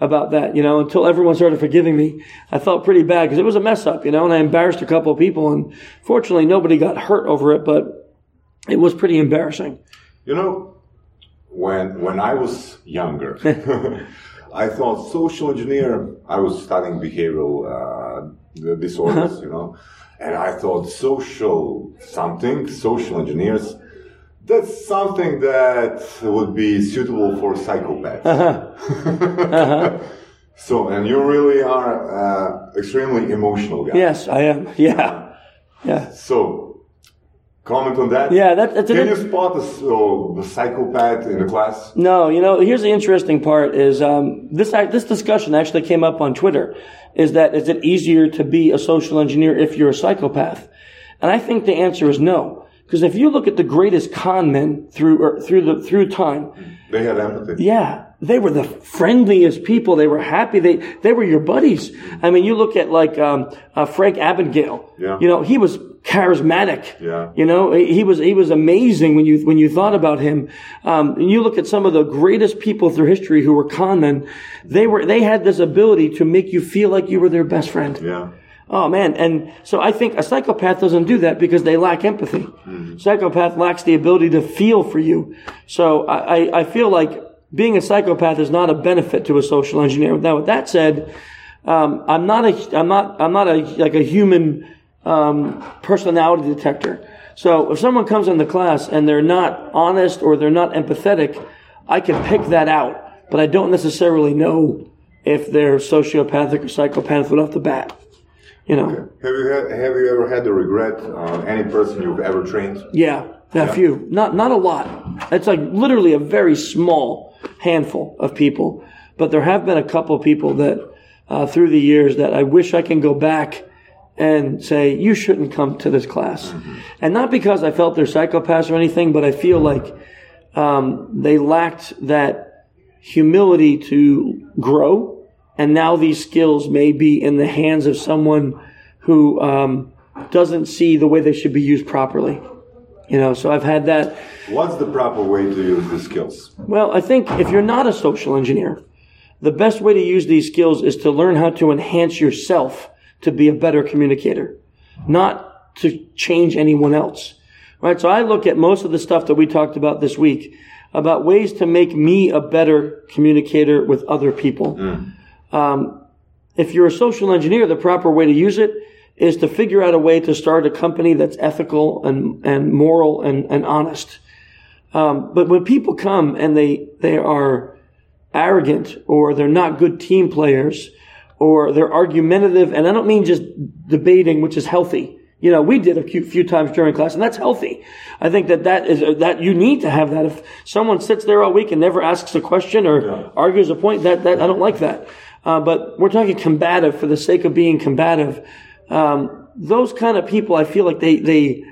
about that, you know, until everyone started forgiving me. I felt pretty bad because it was a mess up, you know, and I embarrassed a couple of people and fortunately nobody got hurt over it, but it was pretty embarrassing. You know, when when I was younger, I thought social engineer. I was studying behavioral uh, disorders, you know, and I thought social something, social engineers. That's something that would be suitable for psychopaths. so, and you really are uh, extremely emotional guy. Yes, I am. Yeah. Yeah. So, comment on that. Yeah, that, that's an Can you spot the, so, the psychopath in the class? No, you know, here's the interesting part is um, this this discussion actually came up on Twitter. Is that is it easier to be a social engineer if you're a psychopath? And I think the answer is no, because if you look at the greatest con men through or through the through time, They had empathy. yeah, they were the friendliest people. They were happy. They they were your buddies. I mean, you look at like um, uh, Frank Abagnale. Yeah. You know, he was charismatic. Yeah. You know, he was he was amazing when you when you thought about him. Um, and you look at some of the greatest people through history who were con men. They were they had this ability to make you feel like you were their best friend. Yeah. Oh man, and so I think a psychopath doesn't do that because they lack empathy. Psychopath lacks the ability to feel for you. So I, I, I feel like being a psychopath is not a benefit to a social engineer. Now, with that said, um, I'm not a I'm not I'm not a like a human um, personality detector. So if someone comes into class and they're not honest or they're not empathetic, I can pick that out, but I don't necessarily know if they're sociopathic or psychopathic right off the bat. You know. Have you have you ever had the regret on any person you've ever trained? Yeah, a few. Not not a lot. It's like literally a very small handful of people. But there have been a couple of people that uh, through the years that I wish I can go back and say you shouldn't come to this class, and not because I felt they're psychopaths or anything, but I feel like um, they lacked that humility to grow, and now these skills may be in the hands of someone who um, doesn't see the way they should be used properly. You know, so I've had that. What's the proper way to use the skills? Well, I think if you're not a social engineer, the best way to use these skills is to learn how to enhance yourself to be a better communicator, not to change anyone else. Right? So I look at most of the stuff that we talked about this week about ways to make me a better communicator with other people. Um, if you're a social engineer, the proper way to use it is to figure out a way to start a company that's ethical and, and moral and, and honest. Um, but when people come and they, they are arrogant or they're not good team players or they're argumentative, and I don't mean just debating, which is healthy. You know, we did a few, few times during class, and that's healthy. I think that that is that you need to have that. If someone sits there all week and never asks a question or argues a point, that that I don't like that. Uh, but we're talking combative for the sake of being combative. Um, those kind of people, I feel like they they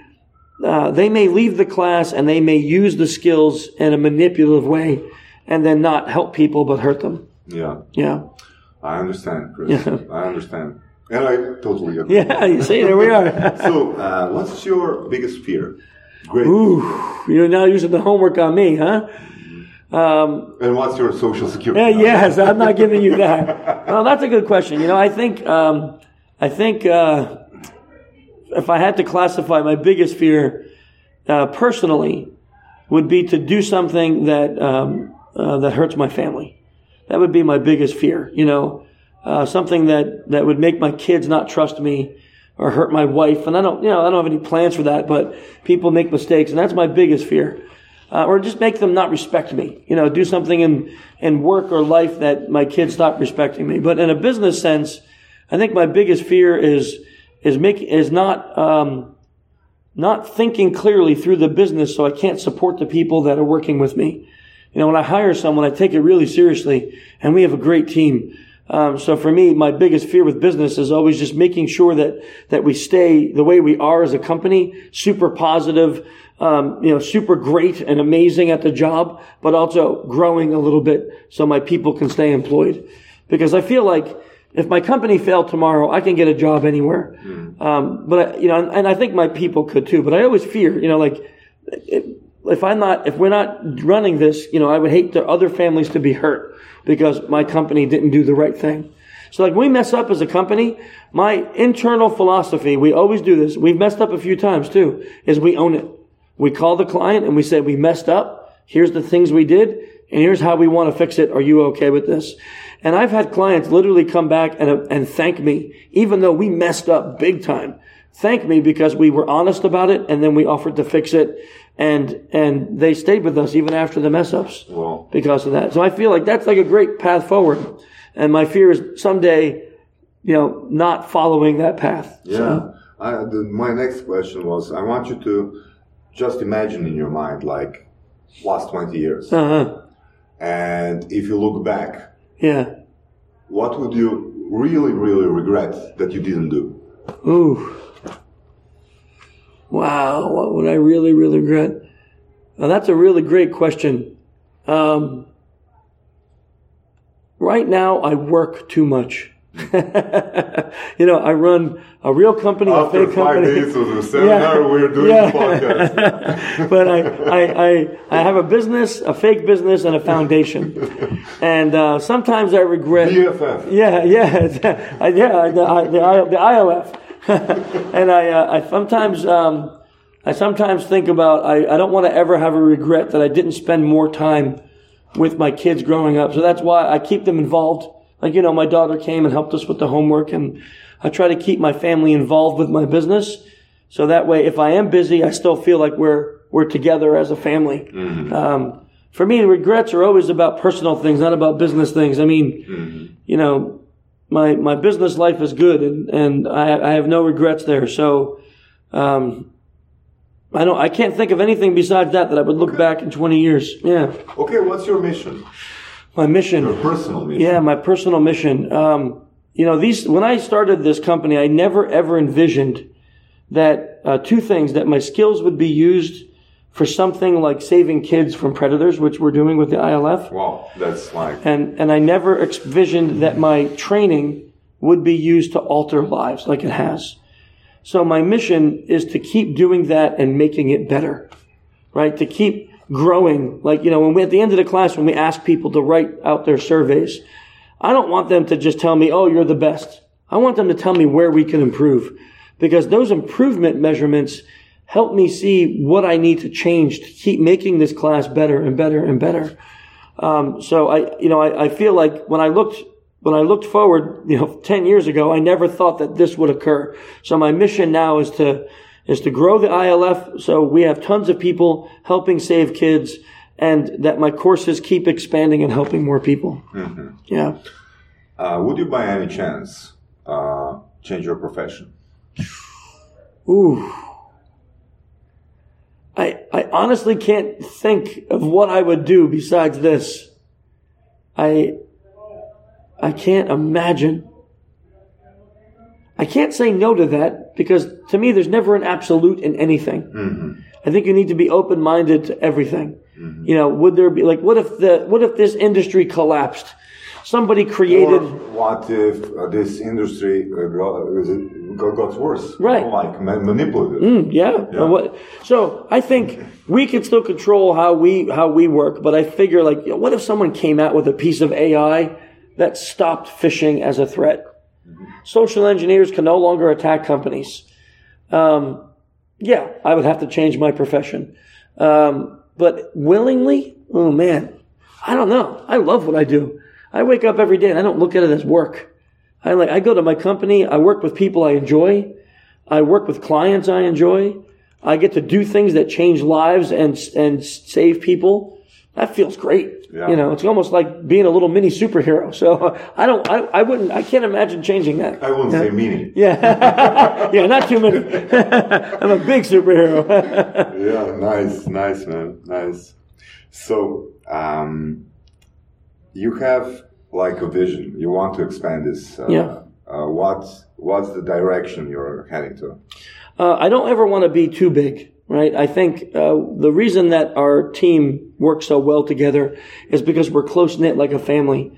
uh, they may leave the class and they may use the skills in a manipulative way, and then not help people but hurt them. Yeah, Yeah, I understand, Chris. I understand. And I totally agree. yeah. You see, there we are. So, uh, what's your biggest fear? Great. Ooh, you're now using the homework on me, huh? Um, And what's your social security? Yeah, yes, I'm not giving you that. Well, that's a good question. You know, I think, um, I think, uh, if I had to classify my biggest fear, uh, personally, would be to do something that, um, uh, that hurts my family. That would be my biggest fear. You know, uh, something that, that would make my kids not trust me or hurt my wife. And I don't, you know, I don't have any plans for that, but people make mistakes and that's my biggest fear. uh, or just make them not respect me. You know, do something in in work or life that my kids stop respecting me. But in a business sense, I think my biggest fear is is make is not um, not thinking clearly through the business, so I can't support the people that are working with me. You know, when I hire someone, I take it really seriously, and we have a great team. Um, so for me, my biggest fear with business is always just making sure that that we stay the way we are as a company, super positive, um, you know, super great and amazing at the job, but also growing a little bit so my people can stay employed. Because I feel like if my company failed tomorrow, I can get a job anywhere. Mm. Um, but you know, and, and, I think my people could too. But I always fear, you know, like if I'm not, if we're not running this, you know, I would hate the other families to be hurt because my company didn't do the right thing. So like we mess up as a company, my internal philosophy, we always do this. We've messed up a few times too, is we own it. We call the client and we say, we messed up. Here's the things we did and here's how we want to fix it. Are you okay with this? And I've had clients literally come back and, and thank me, even though we messed up big time. Thank me because we were honest about it and then we offered to fix it and and they stayed with us even after the mess ups wow. because of that. So I feel like that's like a great path forward. And my fear is someday, you know, not following that path. Yeah. So. I, the, my next question was: I want you to just imagine in your mind, like last twenty years, uh-huh. and if you look back, yeah, what would you really, really regret that you didn't do? Ooh. Wow, what would I really, really regret? Now, that's a really great question. Um, right now, I work too much. you know, I run a real company, After a fake company. five days of the seminar, yeah. we're doing yeah. podcast. but I, I, I, I, have a business, a fake business, and a foundation. and uh, sometimes I regret. BFF. Yeah, yeah, yeah, the, the, the ILF. and I, uh, I sometimes, um, I sometimes think about, I, I don't want to ever have a regret that I didn't spend more time with my kids growing up. So that's why I keep them involved. Like, you know, my daughter came and helped us with the homework and I try to keep my family involved with my business. So that way, if I am busy, I still feel like we're, we're together as a family. Mm-hmm. Um, for me, regrets are always about personal things, not about business things. I mean, mm-hmm. you know, my my business life is good, and and I, I have no regrets there. So, um, I don't. I can't think of anything besides that that I would look okay. back in twenty years. Yeah. Okay, what's your mission? My mission. Your personal mission. Yeah, my personal mission. Um, you know, these when I started this company, I never ever envisioned that uh, two things that my skills would be used for something like saving kids from predators, which we're doing with the ILF. Wow, that's like. And and I never envisioned that my training would be used to alter lives like it has. So my mission is to keep doing that and making it better, right? To keep growing. Like you know, when we at the end of the class, when we ask people to write out their surveys, I don't want them to just tell me, "Oh, you're the best." I want them to tell me where we can improve, because those improvement measurements help me see what I need to change to keep making this class better and better and better. Um, so I, you know, I, I, feel like when I looked, when I looked forward, you know, 10 years ago, I never thought that this would occur. So my mission now is to, is to grow the ILF. So we have tons of people helping save kids and that my courses keep expanding and helping more people. Mm-hmm. Yeah. Uh, would you by any chance, uh, change your profession? Ooh. I, I honestly can't think of what I would do besides this. I, I can't imagine. I can't say no to that because to me, there's never an absolute in anything. Mm-hmm. I think you need to be open minded to everything. Mm-hmm. You know, would there be like, what if the, what if this industry collapsed? Somebody created. Or what if uh, this industry uh, got, got worse? Right. Like manipulated. Mm, yeah. yeah. So I think we can still control how we how we work, but I figure like, you know, what if someone came out with a piece of AI that stopped phishing as a threat? Social engineers can no longer attack companies. Um, yeah, I would have to change my profession. Um, but willingly, oh man, I don't know. I love what I do. I wake up every day and I don't look at it as work. I like, I go to my company. I work with people I enjoy. I work with clients I enjoy. I get to do things that change lives and and save people. That feels great. Yeah. You know, it's almost like being a little mini superhero. So I don't, I, I wouldn't, I can't imagine changing that. I wouldn't say meaning. Yeah, yeah, not too many. I'm a big superhero. yeah, nice, nice, man, nice. So, um, you have like a vision. You want to expand this. Uh, Yeah. Uh, what's what's the direction you're heading to? Uh, I don't ever want to be too big, right? I think uh, the reason that our team works so well together is because we're close knit like a family.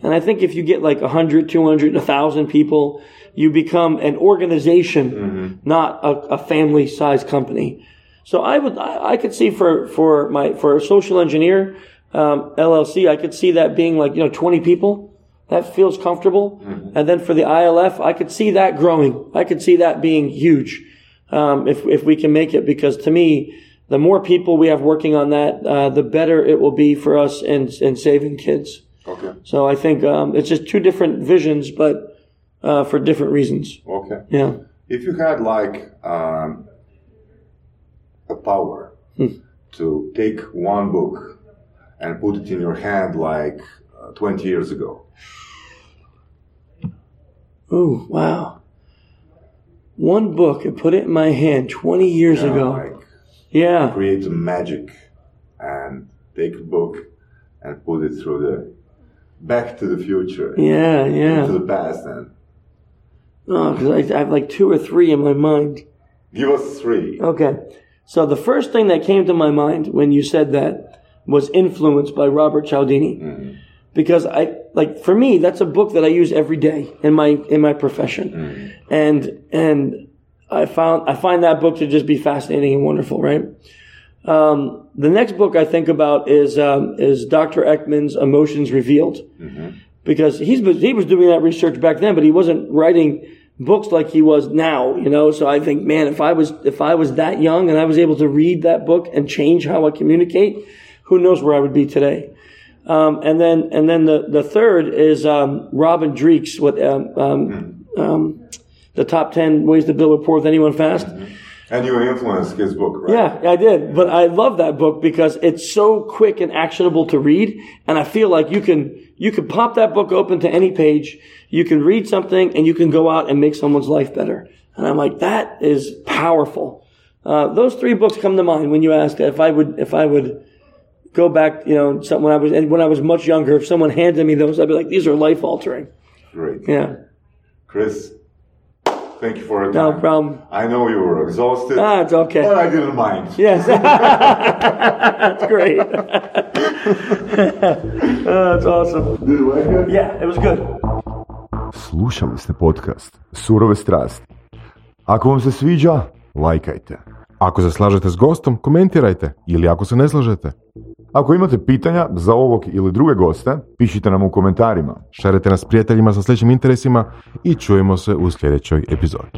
And I think if you get like 100, 200, 1,000 people, you become an organization, not a, a family sized company. So I would, I, I could see for, for my, for a social engineer, um, LLC, I could see that being like, you know, 20 people. That feels comfortable. And then for the ILF, I could see that growing. I could see that being huge um, if if we can make it. Because to me, the more people we have working on that, uh, the better it will be for us in in saving kids. Okay, So I think um, it's just two different visions, but uh, for different reasons. okay. Yeah. If you had like um, a power to take one book and put it in your hand like uh, 20 years ago, Oh wow. One book and put it in my hand 20 years ago. like Yeah. create some magic and take a book and put it through the back to the future, Yeah. to Yeah. To the past, and Oh, because I, I have like two or three in my mind. give us three. Okay. So the first thing that came to my mind when you said that was Influenced by Robert Cialdini. Mm-hmm. Because I like for me that's a book that I use every day in my in my profession. And and I found I find that book to just be fascinating and wonderful, right? Um, the next book I think about is um, is Dr. Ekman's Emotions Revealed, because he's he was doing that research back then, but he wasn't writing books like he was now, you know. So I think, man, if I was if I was that young and I was able to read that book and change how I communicate, who knows where I would be today. Um, and then and then the the third is um, Robin Dreeke's with um, um, um, the top ten ways to build rapport with anyone fast. And you influenced his book, right? Yeah, I did. But I love that book because it's so quick and actionable to read. And I feel like you can, you can pop that book open to any page. You can read something and you can go out and make someone's life better. And I'm like, that is powerful. Uh, those three books come to mind when you ask if I would, if I would go back, you know, some- when I was, and when I was much younger, if someone handed me those, I'd be like, these are life altering. Great. Yeah. Chris, thank you for your No problem. I know you were exhausted, Ah, it's okay. but I didn't mind. Yes. That's great. oh, that's awesome. Did you like it? Yeah, it was good. Slušali ste podcast Surove strasti. Ako vam se sviđa, lajkajte. Ako se slažete s gostom, komentirajte ili ako se ne slažete. Ako imate pitanja za ovog ili druge goste, pišite nam u komentarima. Šerite nas prijateljima sa sličnim interesima i čujemo se u sljedećoj epizodi.